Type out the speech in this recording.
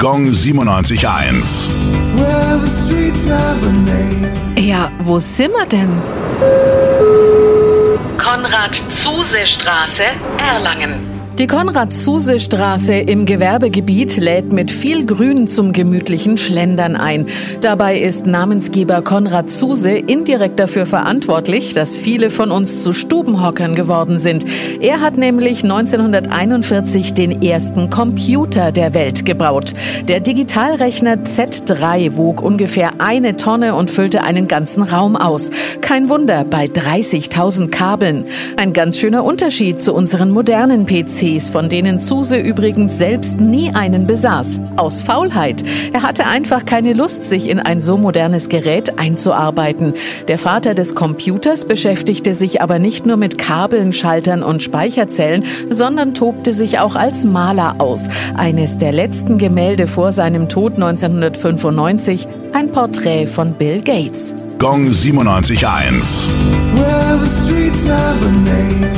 Gong 97.1. Well, the streets have a name. Ja, wo sind wir denn? Konrad-Zuse-Straße, Erlangen. Die Konrad-Zuse-Straße im Gewerbegebiet lädt mit viel Grün zum gemütlichen Schlendern ein. Dabei ist Namensgeber Konrad Zuse indirekt dafür verantwortlich, dass viele von uns zu Stubenhockern geworden sind. Er hat nämlich 1941 den ersten Computer der Welt gebaut. Der Digitalrechner Z3 wog ungefähr eine Tonne und füllte einen ganzen Raum aus. Kein Wunder bei 30.000 Kabeln. Ein ganz schöner Unterschied zu unseren modernen PCs, von denen Zuse übrigens selbst nie einen besaß. Aus Faulheit. Er hatte einfach keine Lust, sich in ein so modernes Gerät einzuarbeiten. Der Vater des Computers beschäftigte sich aber nicht nur mit Kabeln, Schaltern und Speicherzellen, sondern tobte sich auch als Maler aus. Eines der letzten Gemälde vor seinem Tod 1995, ein Porträt von Bill Gates. Gong 97.1. Well, the streets have a name.